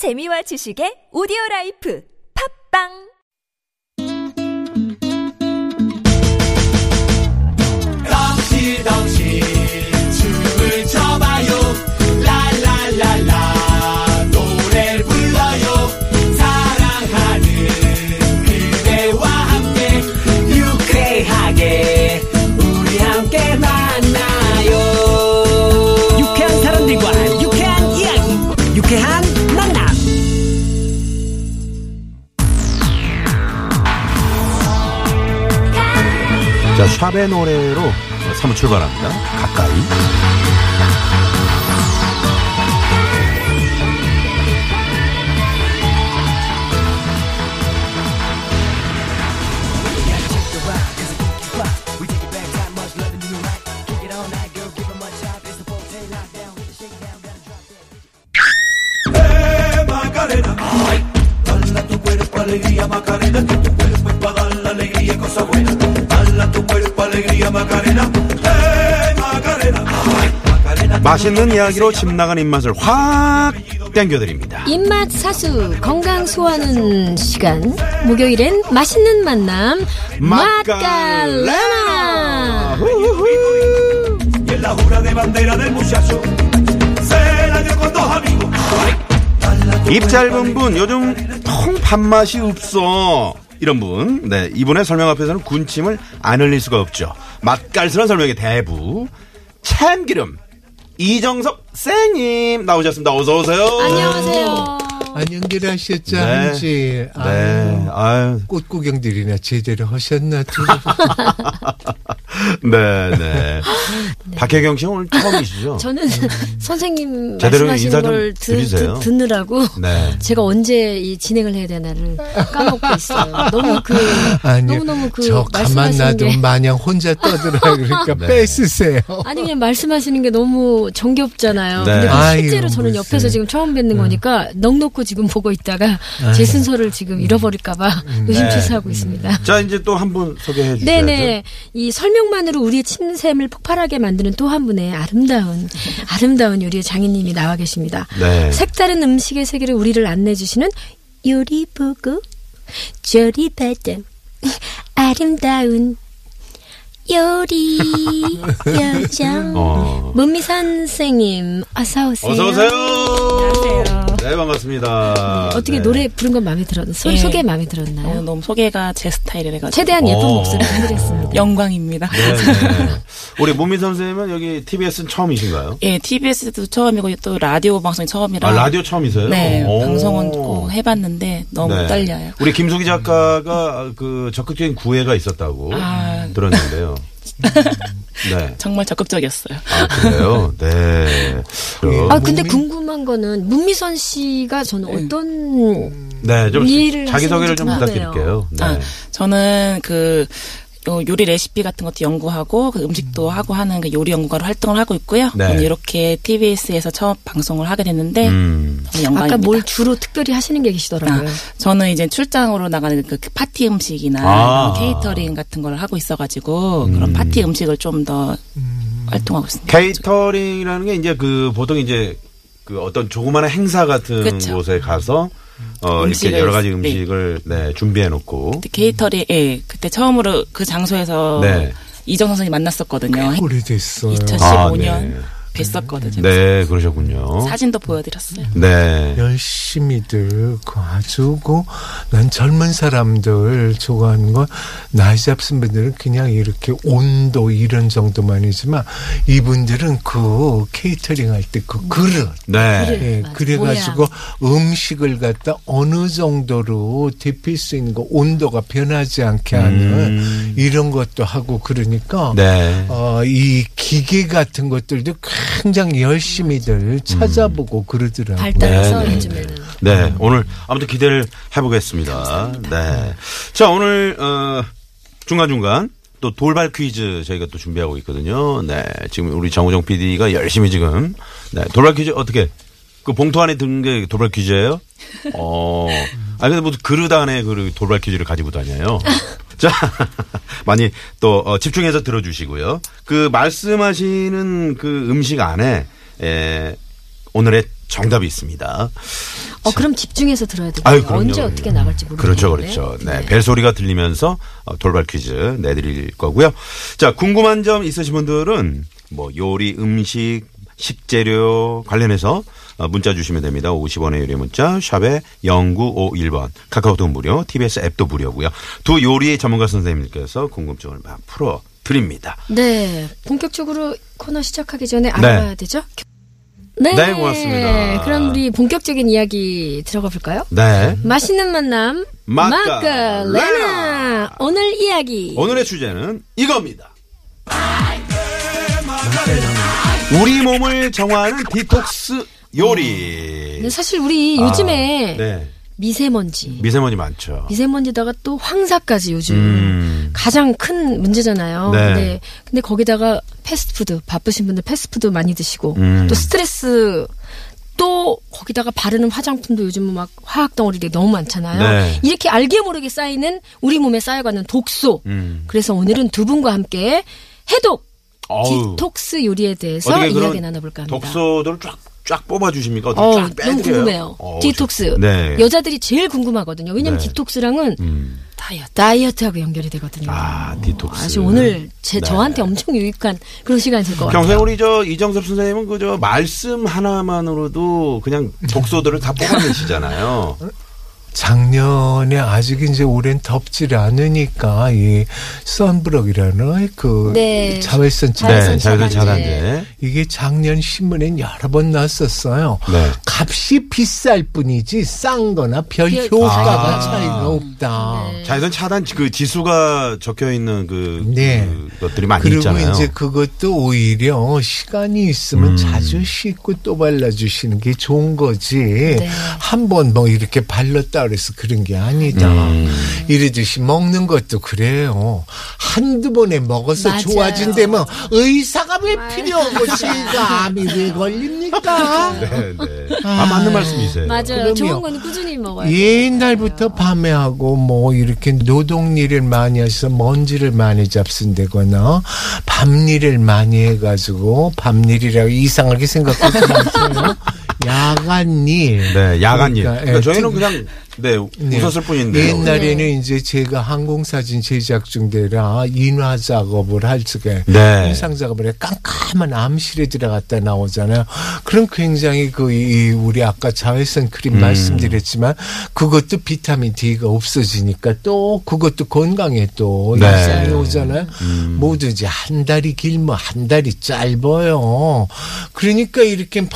재미와 지식의 오디오 라이프. 팝빵 샵의 노래로 사무 출발합니다. 가까이. 맛있는 이야기로 집 나간 입맛을 확 땡겨드립니다. 입맛 사수 건강 소화하는 시간 목요일엔 맛있는 만남 tu 입 짧은 분, 요즘 통 밥맛이 없어. 이런 분, 네, 이분의 설명 앞에서는 군침을 안 흘릴 수가 없죠. 맛깔스러운 설명의 대부, 참기름, 이정석 쌤님 나오셨습니다. 어서 오세요. 안녕하세요 안녕들 하셨죠, 네. 한지. 네, 아유, 아유, 꽃 구경들이나 제대로 하셨나, 두 분. 네, 네. 박혜경 씨 오늘 처음이시죠? 저는 선생님 제대로 말씀하시는 인사 좀 걸 드, 드리세요. 드, 듣느라고 네. 제가 언제 이 진행을 해야 되나를 까먹고 있어요 너무 그 아니요. 너무 너무 그 저 가만 말씀하시는 게 마냥 혼자 떠들어요. 그러니까 네. 뺏으세요. 아니 그냥 말씀하시는 게 너무 정겹잖아요. 네. 근데 그 아유, 실제로 저는 옆에서 무슨. 지금 처음 뵙는 거니까 넋 놓고 지금 보고 있다가 제 순서를 지금 잃어버릴까봐 의심치사하고 있습니다. 자, 이제 또 한 분 소개해 주셔야죠. 네네. 이 설명 만으로 우리의 침샘을 폭발하게 만드는 또 한 분의 아름다운, 아름다운 요리의 장인님이 나와 계십니다. 네. 색다른 음식의 세계를 우리를 안내해 주시는 요리 보고, 조리 받음, 아름다운 요리 요정. 어. 문미 선생님, 어서 오세요. 어서 오세요. 네, 반갑습니다. 어떻게 네. 노래 부른 건 마음에 들었나요? 소, 예. 소개 마음에 들었나요? 어, 너무 소개가 제 스타일이라가지고 최대한 예쁜 어. 목소리 해드렸습니다. 영광입니다. 네, 네. 우리 문민 선생님은 여기 TBS는 처음이신가요? 예, TBS도 처음이고 또 라디오 방송이 처음이라 아, 라디오 처음이세요? 네, 오. 방송은 꼭 해봤는데 너무 네. 떨려요. 우리 김숙희 작가가 그 적극적인 구애가 있었다고 아. 들었는데요. 네. 정말 적극적이었어요. 아, 그래요? 네. 그, 아 근데 궁금한 거는 문미선 씨가 저는 어떤 네, 좀 일을 자기 소개를 좀 하시는지 부탁드릴게요. 네. 아, 저는 그 요- 요리 레시피 같은 것도 연구하고 그 음식도 하고 하는 그 요리 연구가로 활동을 하고 있고요. 네. 오늘 이렇게 TBS에서 처음 방송을 하게 됐는데 음. 너무 영광입니다. 아까 뭘 주로 특별히 하시는 게 계시더라고요. 아, 저는 이제 출장으로 나가는 그 파티 음식이나 아. 케이터링 같은 걸 하고 있어가지고 그런 파티 음식을 좀더 활동하고 있습니다. 케이터링이라는 게 이제 그 보통 이제 그 어떤 조그마한 행사 같은 그쵸. 곳에 가서 어 이렇게 여러 가지 네. 음식을 네, 준비해 놓고 그때 케이터링, 예, 그때 처음으로 그 장소에서 네. 이정섭 선생님 만났었거든요. 오래됐어요. 2015년 아, 네. 뵀었거든요. 네, 그러셨군요. 사진도 보여드렸어요. 네. 열심히들 그 아주 그난 젊은 사람들 좋아하는 건 나이 잡순 분들은 그냥 이렇게 온도 이런 정도만이지만 이분들은 그 케이터링 할 때 그 그릇 네. 예, 맞아. 그래가지고 음식을 갖다 어느 정도로 데필 수 있는 거 온도가 변하지 않게 하는 음. 이런 것도 하고 그러니까 네. 어, 이 기계 같은 것들도 굉장히 열심히들 찾아보고 그러더라고요. 발달해서 네, 네. 요즘에는 네, 오늘 아무튼 기대를 해보겠습니다. 네. 자, 오늘, 어, 중간중간 또 돌발 퀴즈 저희가 또 준비하고 있거든요. 네. 지금 우리 정우정 PD가 열심히 지금, 네. 돌발 퀴즈 어떻게, 그 봉투 안에 든 게 돌발 퀴즈예요 어. 아 근데 뭐 그릇 안에 그 돌발 퀴즈를 가지고 다녀요. 자, 많이 또 어, 집중해서 들어주시고요. 그 말씀하시는 그 음식 안에 에, 오늘의 정답이 있습니다. 어, 그럼 집중해서 들어야 되겠 아유, 그럼요, 언제 그럼요. 어떻게 나갈지 모르겠는데. 그렇죠, 그렇죠. 네, 벨소리가 들리면서 어, 돌발 퀴즈 내드릴 거고요. 자, 궁금한 점 있으신 분들은 뭐 요리, 음식, 식재료 관련해서 어, 문자 주시면 됩니다. 50원의 유료 문자 샵에 0951번 카카오톡 무료 TBS 앱도 무료고요. 두 요리 전문가 선생님께서 궁금증을 막 풀어 드립니다. 네. 본격적으로 코너 시작하기 전에 알아봐야 되죠? 네. 네, 고맙습니다. 그럼 우리 본격적인 이야기 들어가 볼까요? 네. 맛있는 만남. 마카레나. 오늘 이야기. 오늘의 주제는 이겁니다. 우리 몸을 정화하는 디톡스 요리. 근데 사실 우리 요즘에 아, 네. 미세먼지. 미세먼지 많죠. 미세먼지다가 또 황사까지 요즘 음. 가장 큰 문제잖아요. 네. 근데, 근데 거기다가 패스트푸드 바쁘신 분들 패스트푸드 많이 드시고 음. 또 스트레스 또 거기다가 바르는 화장품도 요즘은 막 화학 덩어리들이 너무 많잖아요. 네. 이렇게 알게 모르게 쌓이는 우리 몸에 쌓여가는 독소. 음. 그래서 오늘은 두 분과 함께 해독. 디톡스 요리에 대해서 이야기 나눠볼까 합니다. 독소들을 쫙, 쫙 뽑아주십니까? 어떻게 어, 쫙 너무 빼드려요? 궁금해요. 어, 디톡스. 네. 여자들이 제일 궁금하거든요. 왜냐면 네. 디톡스랑은 음. 다이어트, 다이어트하고 연결이 되거든요. 아, 디톡스. 아주 오늘 제 네. 저한테 엄청 유익한 그런 시간이 될것 같아요. 평소에 우리 저 이정섭 선생님은 그저 말씀 하나만으로도 그냥 독소들을 다 뽑아내시잖아요. 작년에 아직 이제 올해는 덥질 않으니까 이 선블록이라는 그 네. 자외선 자외선 네, 자외선 차단제. 차단제. 이게 작년 신문엔 여러 번 났었어요. 네. 값이 비쌀 뿐이지 싼 거나 별별 효과가 아. 차이가 없다. 네. 자외선 차단 그 지수가 적혀 있는 그, 네. 그 것들이 많이 그리고 있잖아요. 이제 그것도 오히려 시간이 있으면 음. 자주 씻고 또 발라 주시는 게 좋은 거지. 네. 한번 뭐 이렇게 발랐다 그래서 그런 게 아니다. 음. 이러듯이 먹는 것도 그래요. 한두 번에 먹어서 맞아요. 좋아진다면 의사가 왜 필요하고 실감이 왜 걸립니까? 네, 네. 아, 맞는 말씀이세요. 맞아요. 그럼요. 좋은 거는 꾸준히 먹어야 돼요. 옛날부터 밤에 하고 뭐 이렇게 노동일을 많이 해서 먼지를 많이 잡순다거나 밤일을 많이 해가지고 밤일이라고 이상하게 생각하지 마세요. 야간일. 네, 야간일. 그러니까, 그러니까 예, 저희는 특- 그냥 네, 네. 웃었을 뿐인데. 옛날에는 이제 제가 항공사진 제작 중대라 인화 작업을 할 적에 네. 인상 작업을 해 깜깜한 암실에 들어갔다 나오잖아요. 그럼 굉장히 그 이 우리 아까 자외선 크림 음. 말씀드렸지만 그것도 비타민 D가 없어지니까 또 그것도 건강에 또 네. 이상이 오잖아요. 음. 뭐든지 한 달이 길면 한 달이 짧아요. 그러니까 이렇게 막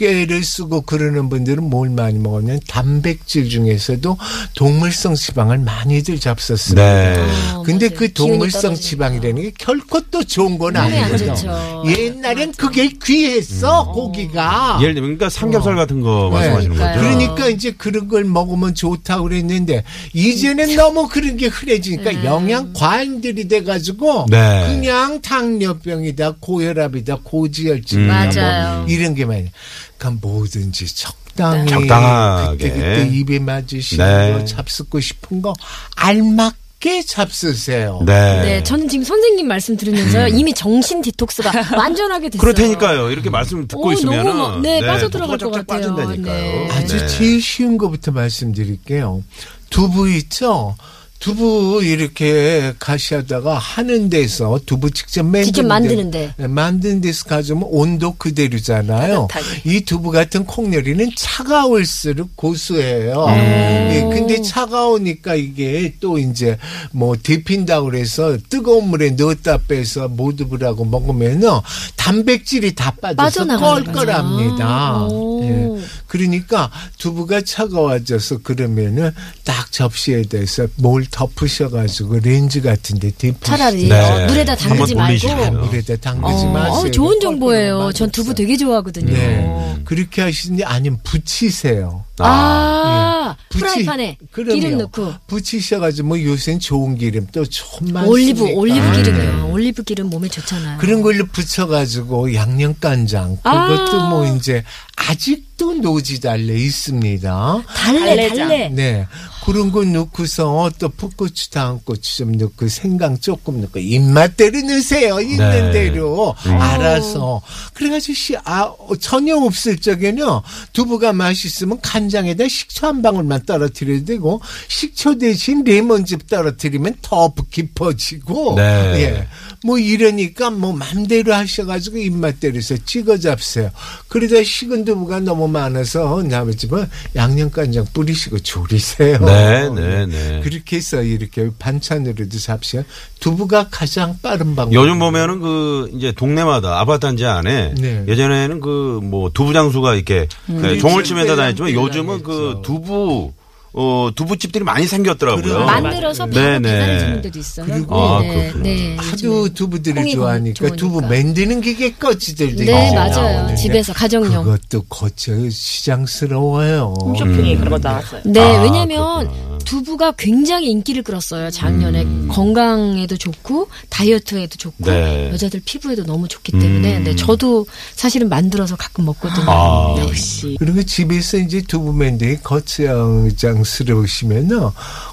애를 쓰고 그러는 분들은 뭘 많이 먹었냐면 단백질 중 에서도 동물성 지방을 많이들 잡섰습니다. 네. 어, 근데 맞아요. 그 동물성. 지방이라는 게 결코 또 좋은 건안 아니거든요. 좋죠. 옛날엔 그게 귀했어 음. 고기가. 예를 들면 그러니까 삼겹살 같은 거 말씀하시는 그러니까요. 거죠. 그러니까 이제 그런 걸 먹으면 좋다고 그랬는데 이제는 너무 그런 게 흔해지니까 네. 영양 과잉들이 돼가지고 네. 그냥 당뇨병이다 고혈압이다 고지혈증이다 맞아요. 뭐 이런 게 많이. 그러니까 뭐든지 적당히 적당하게. 그때 그때 입에 맞으시는 네. 거 잡수고 싶은 거 알맞게 잡수세요. 네. 네, 저는 지금 선생님 말씀 들으면서 이미 정신 디톡스가 완전하게 됐어요. 그렇다니까요. 이렇게 말씀을 듣고 오, 있으면 너무 막- 네, 빠져들어갈 것 같아요. 빠진다니까요. 네. 아주 네. 제일 쉬운 것부터 말씀드릴게요. 두부 있죠? 두부 이렇게 가시하다가 하는 데서 두부 직접 만드는 직접 만드는데. 네, 만드는 데서 가져오면 온도 그대로잖아요. 따뜻하게. 이 두부 같은 콩요리는 차가울수록 고소해요. 음. 예, 근데 차가우니까 이게 또 이제 뭐 데핀다 그래서 뜨거운 물에 넣었다 빼서 모두부라고 먹으면은 단백질이 다 빠져서 빠져나가는 껄껄합니다. 예. 그러니까 두부가 차가워져서 그러면은 딱 접시에 대서 뭘 덮으셔가지고 렌즈 같은데 데피시죠. 차라리 네. 어, 물에다 담그지 말고. 물에다 담그지 어, 마세요. 어, 좋은 정보예요. 껄껄한 전 두부. 되게 좋아하거든요. 네. 그렇게 하시는지 아니면 부치세요. 아, 예. 부치- 프라이팬에 그럼요. 기름 넣고 부치셔가지고 뭐 요새는 좋은 기름 또 많습니까? 올리브 올리브 음. 기름이요. 올리브 기름 몸에 좋잖아요. 그런 걸로 부쳐가지고 양념 간장 아. 그것도 뭐 이제 아직도 노지 달래 있습니다. 달래. 달래. 네. 그런 거 넣고서 또 풋고추, 다음고추 좀 넣고 생강 조금 넣고 입맛대로 넣으세요. 있는 네. 대로 알아서. 그래가지고 시, 아, 어, 전혀 없을 적에는요. 두부가 맛있으면 간장에다 식초 한 방울만 떨어뜨려도 되고 식초 대신 레몬즙 떨어뜨리면 더 깊어지고 네. 예. 뭐 이러니까 뭐 맘대로 하셔가지고 입맛대로 해서 찍어 잡세요. 그러다 식은 두부가 너무 많아서 남의 집은 양념간장 뿌리시고 조리세요. 네, 네, 네. 그렇게 해서 이렇게 반찬으로도 잡시면 두부가 가장 빠른 방법. 요즘 보면은 그 이제 동네마다 아파트 단지 안에 네. 예전에는 그 뭐 두부 장수가 이렇게 네, 종을 치면서 다녔지만 뺄랑 요즘은 그 뺄랑했죠. 두부 어 두부집들이 많이 생겼더라고요. 그래요. 만들어서 바로 네, 네. 배달해 주는 데도 있어요. 그리고 아, 네, 그렇구나. 네. 하도 두부들을 콩이 좋아하니까 좋으니까. 두부 만드는 기계 꺼지들도 네, 이제 맞아요. 나오는데 집에서 가정용. 그것도 거쳐 시장스러워요. 홈쇼핑에 그런 거 나왔어요. 네, 아, 왜냐면 그렇구나. 두부가 굉장히 인기를 끌었어요. 작년에 건강에도 좋고 다이어트에도 좋고 네. 여자들 피부에도 너무 좋기 때문에 음. 네, 저도 사실은 만들어서 가끔 먹거든요. 아. 네. 역시. 그리고 집에서 이제 두부 만들기 거창장스러우시면은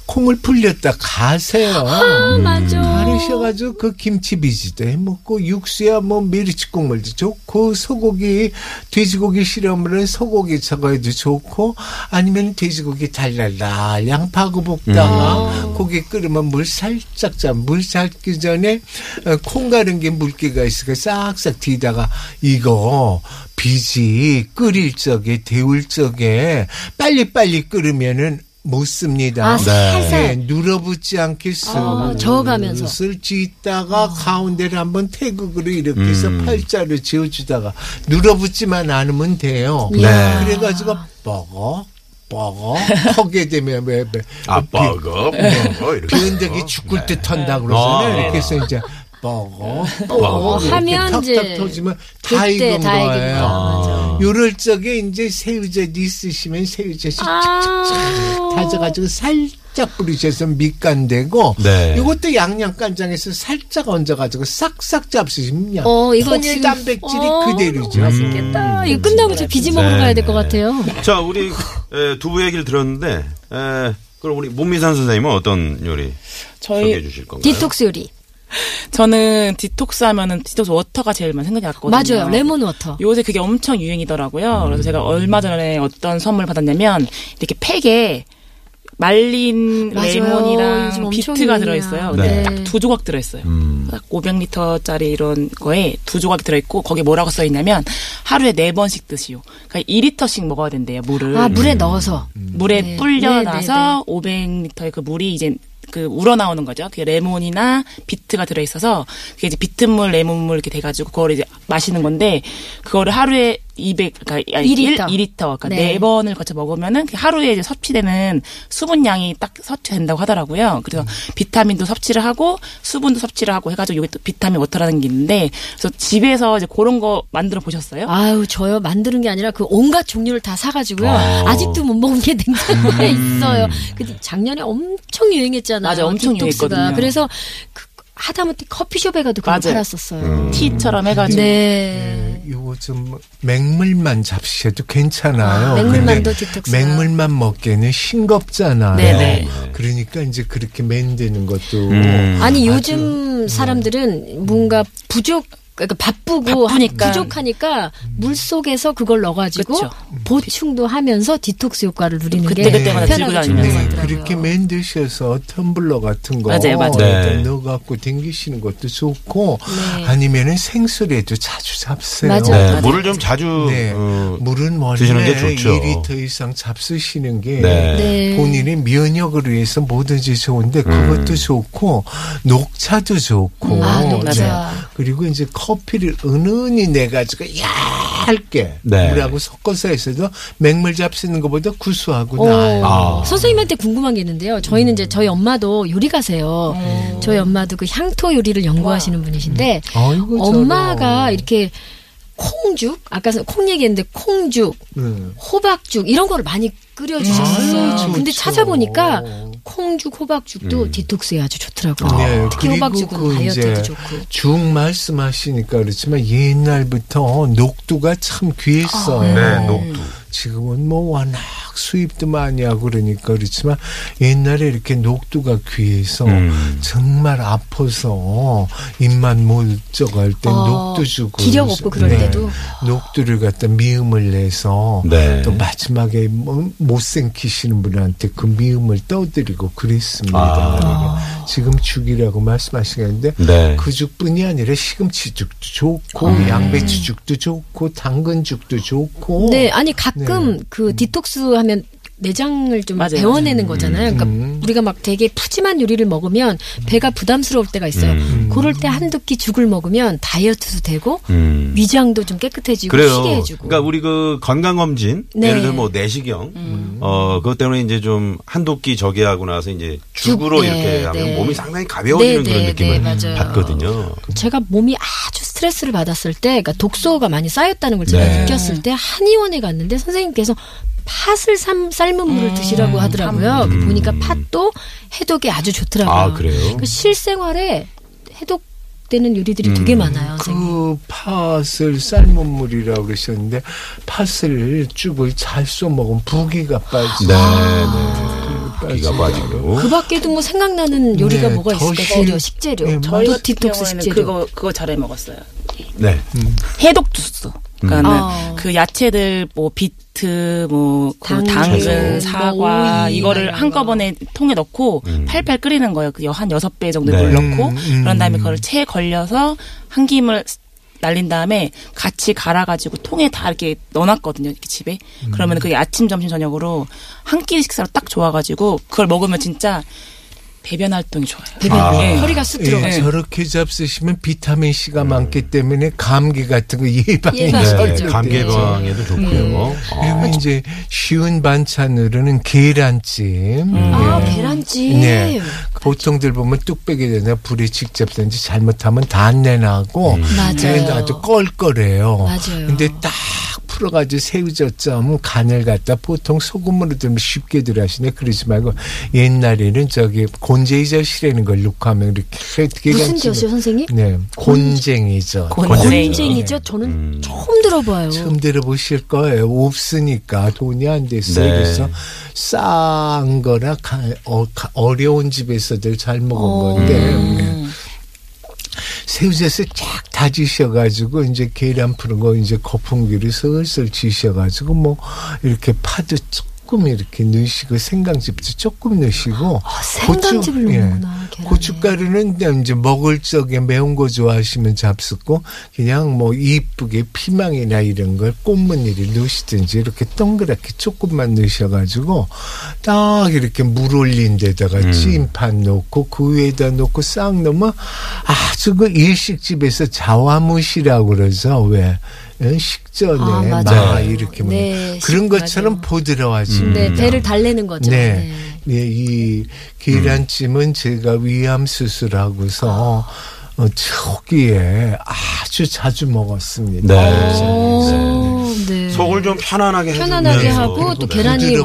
콩을 불렸다 가세요. 아, 맞아. 가르셔가지고 그 김치 비지도 해 먹고 육수야 뭐 메리치 국물도 좋고 소고기 돼지고기 싫으면 소고기 저거에도 좋고 아니면 돼지고기 달달달 양파하고 볶다가 고기 끓으면 물 살짝 짜물 삶기 전에 어, 콩 가른 게 물기가 있으니까 싹싹 뒤다가 이거 비지 끓일 적에 데울 적에 빨리빨리 끓으면은 못 씁니다. 아, 살살. 네, 눌어붙지 않게 아, 저어가면서. 쓸 쥐다가 가운데를 한번 태극으로 이렇게 해서 음. 팔자로 지어주다가 눌어붙지만 않으면 돼요. 네. 그래가지고 뻐거 뻐거 하게 되면 왜, 왜 아빠가 뭐 이렇게 변덕이 죽을 듯 한다 그러잖아요. 아. 이렇게 해서 이제 뻐거 뻐거 뻐거 하면 이제 터지면 다 익은 거예요. 거. 요럴 적에 이제 새우젓 있으시면 새우젓이 아. 다져가지고 살짝 뿌리셔서 밑간대고 네. 이것도 양념간장에서 살짝 얹어가지고 싹싹 잡수시면 어, 이거 콩의 지금- 단백질이 어, 그대로죠. 맛있겠다. 이거 끝나고 저 비지 먹으러 네, 가야 될것 네. 같아요. 자, 우리 에, 두부 얘기를 들었는데 에, 그럼 우리 문미산 선생님은 어떤 요리 소개해 주실 건가요? 디톡스 요리. 저는 디톡스 하면은 디톡스 water가 제일 많이 생각이 났거든요. 맞아요. 레몬 water. 요새 그게 엄청 유행이더라고요. 그래서 제가 얼마 전에 어떤 선물 받았냐면 이렇게 팩에 말린 맞아요. 레몬이랑 비트가. 들어있어요. 근데 네. 딱두 조각 들어있어요. 음. 딱 500리터짜리 이런 거에 두 조각이 들어있고 거기에 뭐라고 써있냐면 하루에 네 번씩 드시오. 그러니까 2리터씩 먹어야 된대요. 물을. 아, 물에 넣어서. 물에 네. 불려놔서 500리터의 그 물이 이제 그 우러나오는 거죠. 그게 레몬이나 비트가 들어있어서 그게 이제 비트물, 레몬물 이렇게 돼가지고 그거를 이제 마시는 건데 그거를 하루에 200, 그러니까 2 1, 리터. 2리터, 그러니까 네. 네 번을 거쳐 먹으면은 그 하루에 이제 섭취되는 수분량이 딱 섭취된다고 하더라고요. 그래서 비타민도 섭취를 하고 수분도 섭취를 하고 해가지고 이게 또 비타민 water라는 게 있는데 그래서 집에서 이제 그런 거 만들어 보셨어요? 아유, 저요 만드는 게 아니라 그 온갖 종류를 다 사가지고요. 아. 아. 직도 못 먹은 게 냉장고에 있어요. 근데 작년에 엄청 유행했잖아요. 맞아요. 엄청 디톡스가. 유행했거든요. 그래서 그 하다못해 커피숍에 가도 그거 맞아요. 팔았었어요. 티처럼 해가지고 네. 요거 좀 맹물만 잡수셔도 괜찮아요. 아, 맹물만도 근데 디톡스가. 맹물만 먹기에는 싱겁잖아요. 네네. 그러니까 이제 그렇게 만드는 것도 음. 아니 아주- 요즘 사람들은 뭔가 부족 그러니까 바쁘고 바쁘니까. 부족하니까 물 속에서 그걸 넣어가지고 그쵸. 보충도 하면서 디톡스 효과를 누리는 게 그때그때마다 편하게 들고 다니면서. 네. 그렇게 만드셔서 텀블러 같은 거 맞아요, 맞아요. 네. 네. 넣어갖고 댕기시는 것도 좋고 네. 아니면은 생수에도 자주 잡세요. 맞아요. 네, 맞아요. 물을 좀 자주 네. 어, 물은 원래 드시는 게 좋죠. 2리터 이상 잡수시는 게 네. 네. 본인의 면역을 위해서 뭐든지 좋은데 그것도 좋고 녹차도 좋고 음, 아, 네. 녹차. 그리고 이제 커피를 은은히 내가지고 얇게 네. 물하고 섞어서 했어도 맹물 잡수는 것보다 구수하고 어, 나아요. 아. 선생님한테 궁금한 게 있는데요. 저희는 이제 저희 엄마도 요리가세요. 저희 엄마도 그 향토 요리를 연구하시는 분이신데 아이고, 엄마가 저런. 이렇게 콩죽 아까 콩 얘기했는데 콩죽 네. 호박죽 이런 거를 많이 끓여주셨어요. 근데. 찾아보니까 콩죽, 호박죽도 디톡스에 아주 좋더라고요. 네, 특히 그리고 호박죽은 그 다이어트에도 좋고. 죽 말씀하시니까 그렇지만 옛날부터 녹두가 참 귀했어요. 네, 녹두. 지금은 뭐 워낙 수입도 많이 하고 그러니까 그렇지만 옛날에 이렇게 녹두가 귀해서 음. 정말 아파서 입만 멀쩍할 때 어, 녹두 주고 기력 없고 그럴 네. 때도. 녹두를 갖다 미음을 내서 네. 또 마지막에 뭐 못생기시는 분한테 그 미음을 떠드리고 그랬습니다. 아. 그러니까 지금 죽이라고 말씀하시는데 네. 그 죽뿐이 아니라 시금치죽도 좋고 양배추죽도 좋고 당근죽도 좋고 네, 아니 가끔 그 디톡스 하면 내장을 좀 맞아요. 배워내는 거잖아요. 그러니까 음. 우리가 막 되게 푸짐한 요리를 먹으면 배가 부담스러울 때가 있어요. 음. 그럴 때 한두 끼 죽을 먹으면 다이어트도 되고 음. 위장도 좀 깨끗해지고 그래요. 쉬게 해주고. 그러니까 우리 그 건강 검진 네. 예를 들어 뭐 내시경 어 그것 때문에 이제 좀 한두 끼 저기 하고 나서 이제 죽으로 죽, 네, 이렇게 하면 네. 몸이 상당히 가벼워지는 네, 그런 네, 느낌을 네. 받거든요. 제가 몸이 아주 스트레스를 받았을 때, 그러니까 독소가 많이 쌓였다는 걸 제가 네. 느꼈을 때 한의원에 갔는데 선생님께서 팥을 삶, 삶은 물을 드시라고 하더라고요. 그 보니까 팥도 해독에 아주 좋더라고요. 아, 그래요? 그 실생활에 해독 되는 요리들이 되게 음. 많아요. 선생님. 그 팥을 삶은 물이라고 그러셨는데 팥을 죽을 잘 쏘먹으면 부기가 빠지고 네, 네. 기가 빠지고. 그 밖에도 뭐 생각나는 요리가 네, 뭐가 더 있을까? 실- 재료, 식재료. 네, 더 저희 같은 디톡스 식재료. 그거 그거 잘해 먹었어요. 네. 해독 주스. 그러니까는 아. 그 야채들 뭐 비트 뭐 그 당근, 당근, 뭐 사과 오이 이거를 거. 한꺼번에 통에 넣고 음. 팔팔 끓이는 거예요. 그한 여섯 배 정도 네. 물 넣고 음, 음. 그런 다음에 그걸 체에 걸려서 한 김을 날린 다음에 같이 갈아가지고 통에 다 이렇게 넣어놨거든요. 이렇게 집에. 음. 그러면 그게 아침, 점심, 저녁으로 한 끼 식사로 딱 좋아가지고 그걸 먹으면 진짜 배변 활동이 좋아요. 배변 아. 네. 허리가 쑥 예, 들어가요. 저렇게 잡수시면 비타민 C가 많기 때문에 감기 같은 거 예방이 예방. 네. 맞죠. 감 예방에도 좋고요. 어. 그리고 이제 쉬운 반찬으로는 계란찜. 아, 예. 계란찜. 네. 보통들 보면 뚝배기 되나 불에 직접 든지 잘못하면 단내 나고 맞아요. 나도 껄껄해요. 맞아요. 근데 딱 풀어가지고 새우젓점 간을 갖다 보통 소금으로 들면 쉽게 들어하시네. 그러지 말고 옛날에는 저기 곤제이젓이라는 걸 넣고 하면 이렇게 되게 무슨 젓이요, 선생님? 네, 곤쟁이젓. 곤쟁이죠? 저는 음. 처음 들어봐요. 처음 들어보실 거예요. 없으니까 돈이 안 됐어요. 네. 그래서 싼 거라 가- 어, 려운 집에서들 잘 먹은 어. 건데 음. 네. 새우젓을 쫙 다지셔가지고 이제 계란 푸는 거 이제 거품기를 슬슬 지셔가지고 뭐 이렇게 파도 조금 이렇게 넣으시고 생강즙도 조금 넣으시고 아, 생강즙을 고추- 예. 넣는구나, 계란에. 고춧가루는 이제 먹을 적에 매운 거 좋아하시면 잡수고 그냥 뭐 이쁘게 피망이나 이런 걸 꽃무늬를 넣으시든지 이렇게 동그랗게 조금만 넣으셔가지고 딱 이렇게 물 올린 데다가 음. 찜판 넣고 그 위에다 넣고 싹 넣으면 아주 그 일식집에서 자화무시라고 그러죠 왜 어, 식전에 아, 막 맞아요. 이렇게 뭐 네, 그런 식- 것처럼 맞아요. 보드러워집니다. 네, 배를 달래는 거죠. 네. 네. 네, 이 계란찜은 제가 위암 수술하고서 어, 초기에 아주 자주 먹었습니다. 네. 오, 네. 속을 좀 편안하게 편안하게 하고 또 네. 계란이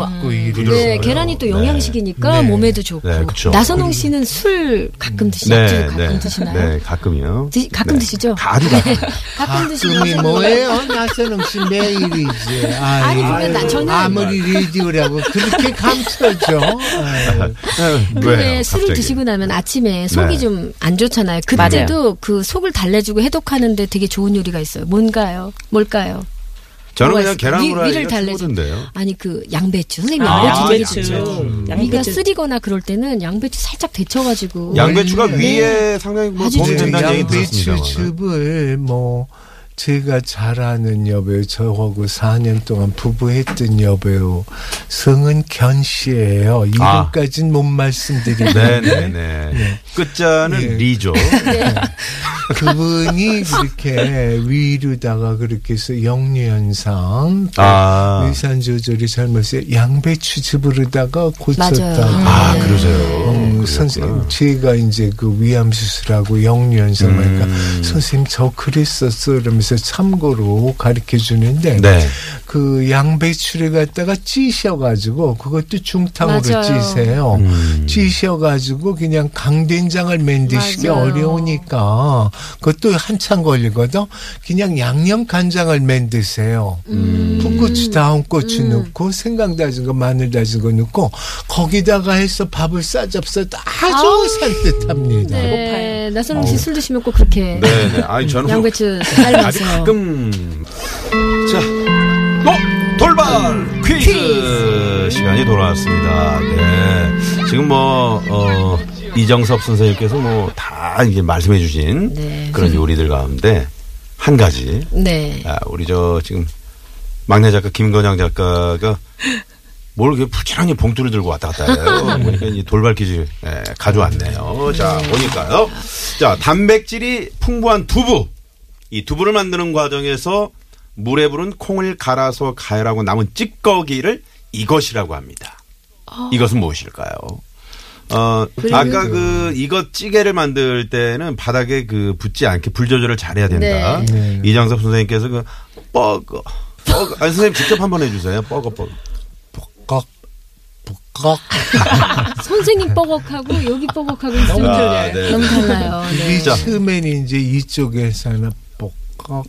네, 계란이 또 영양식이니까 네. 몸에도 좋고. 네, 그쵸. 나선홍 씨는 술 가끔 드시죠? 네, 가끔 네. 드시나요? 네, 가끔요. 드시- 가끔 드시죠? 아주 가끔. 가끔 드시면 가끔이 뭐예요? 나선홍 씨 매일이지. 아니, 근데 나- 저는- 아무리 라디오라고 그렇게. 아유. 근데 왜요, 술을 갑자기? 드시고 나면 아침에 속이 네. 좀안 좋잖아요. 그때 도 그 속을 달래주고 해독하는데 되게 좋은 요리가 있어요. 뭔가요? 뭘까요? 저는 그냥? 계란 달래주- 최고던데요. 아니 그 양배추 선생님 아, 양배추 양배추. 양배추. 쓰리거나 그럴 때는 양배추 살짝 데쳐가지고 양배추가 네. 위에 상당히 뭐 아주 도움이 좋죠. 된다는 얘기 양배추 들었습니다. 즙을 뭐 제가 잘 아는 여배우 저하고 4년 동안 부부했던 여배우 성은 견 씨예요. 아. 이름까지는 못 말씀드리는데 네네네. 끝자는 예. 리죠. 그분이 그렇게 위로다가 그렇게 해서 역류현상 아. 위산 조절이 잘못해서 양배추 즙으로다가 고쳤다고. 맞아요. 아, 네. 그러세요. 음. 선생님, 제가 이제 그 위암 수술하고 역류현상 하니까 음. 선생님 저 그랬었어 이러면서 참고로 가르쳐 주는데 네. 그 양배추를 갖다가 찌셔가지고 그것도 중탕으로 맞아요. 찌세요. 음. 찌셔가지고 그냥 강된장을 만드시기 맞아요. 어려우니까 그것도 한참 걸리거든. 그냥 양념 간장을 만드세요. 음. 풋고추 다운 고추 넣고 생강 다진 거 마늘 다진 거 넣고 거기다가 해서 밥을 싸잡싸 아주 산뜻합니다. 네. 나선홍 씨 술 드시면 꼭 그렇게 네, 네. 아니 저는 양배추 삶아 서 가끔 자, 어 돌발 퀴즈, 시간이 돌아왔습니다. 네, 지금 뭐 어, 이정섭 선생님께서 뭐 다 이제 말씀해주신 네. 그런 요리들 가운데 한 가지 네. 아, 우리 저 지금 막내 작가 김건양 작가가 뭘 이렇게 부지런히 봉투를 들고 왔다 갔다 해요. 보니까 이 돌발 퀴즈 예, 가져왔네요. 자, 보니까요. 자, 단백질이 풍부한 두부. 이 두부를 만드는 과정에서 물에 부른 콩을 갈아서 가열하고 남은 찌꺼기를 이것이라고 합니다. 이것은 무엇일까요? 어, 아까 그, 이것 찌개를 만들 때는 바닥에 그 붙지 않게 불 조절을 잘해야 된다. 네. 이장섭 선생님께서 그, 뻐거. 뻐거. 아니, 선생님 직접 한번 해주세요. 뻐거, 뻐거. 꺽, 꺽. 선생님 뻐걱하고 여기 뻐걱하고 너무 아. 네. 너무 달라요. 네. 이 처음에는 이제 이쪽에서는 뻑꺽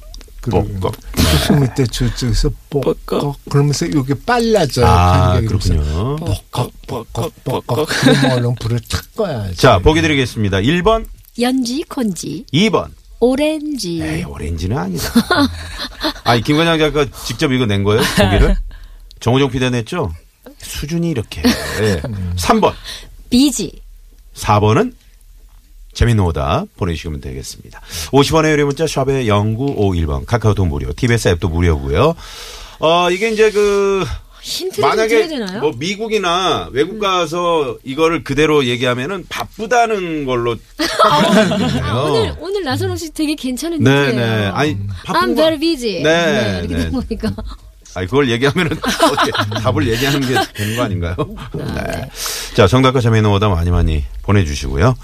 뻑꺽. 조금 이따 저쪽에서 뻑꺽 그러면서 이게 빨라져요. 아, 그렇군요. 뻑꺽 뻑꺽 뻑꺽 그러면 얼른 불을 탁 꺼야지. 자, 보기 드리겠습니다. 1번, 연지, 콘지, 2번. 오렌지. 에이, 오렌지는 아니다. 아니, 김관장 작가 직접 이거 낸 거예요? 보기를? 정호정 피디 냈죠? 수준이 이렇게. 3번. 비지. 4번은 재밌는 오다 보내주시면 되겠습니다. 50원의 유료 문자 샵에 0951번 카카오톡 무료 TBS 앱도 무료고요. 어 이게 이제 그 힌트를 만약에 되나요? 뭐 미국이나 외국 가서 이거를 그대로 얘기하면은 바쁘다는 걸로 아, 오늘 오늘 나선홍 씨 되게 괜찮은 네, 힌트예요. 네. 아니 I'm very busy. 네, 이렇게 네. 된 거니까. 아니 그걸 얘기하면은 어떻게 답을 얘기하는 게 되는 거 아닌가요? 네. 자 정답과 재미있는 오다 많이 많이 보내주시고요.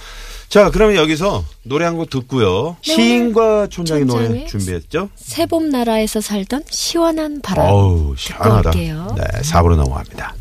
자, 그러면 여기서 노래 한 곡 듣고요. 네, 시인과 촌장이 노래 준비했죠? 새봄 나라에서 살던 시원한 바람. 어우, 시원하다. 네, 4부로 넘어갑니다.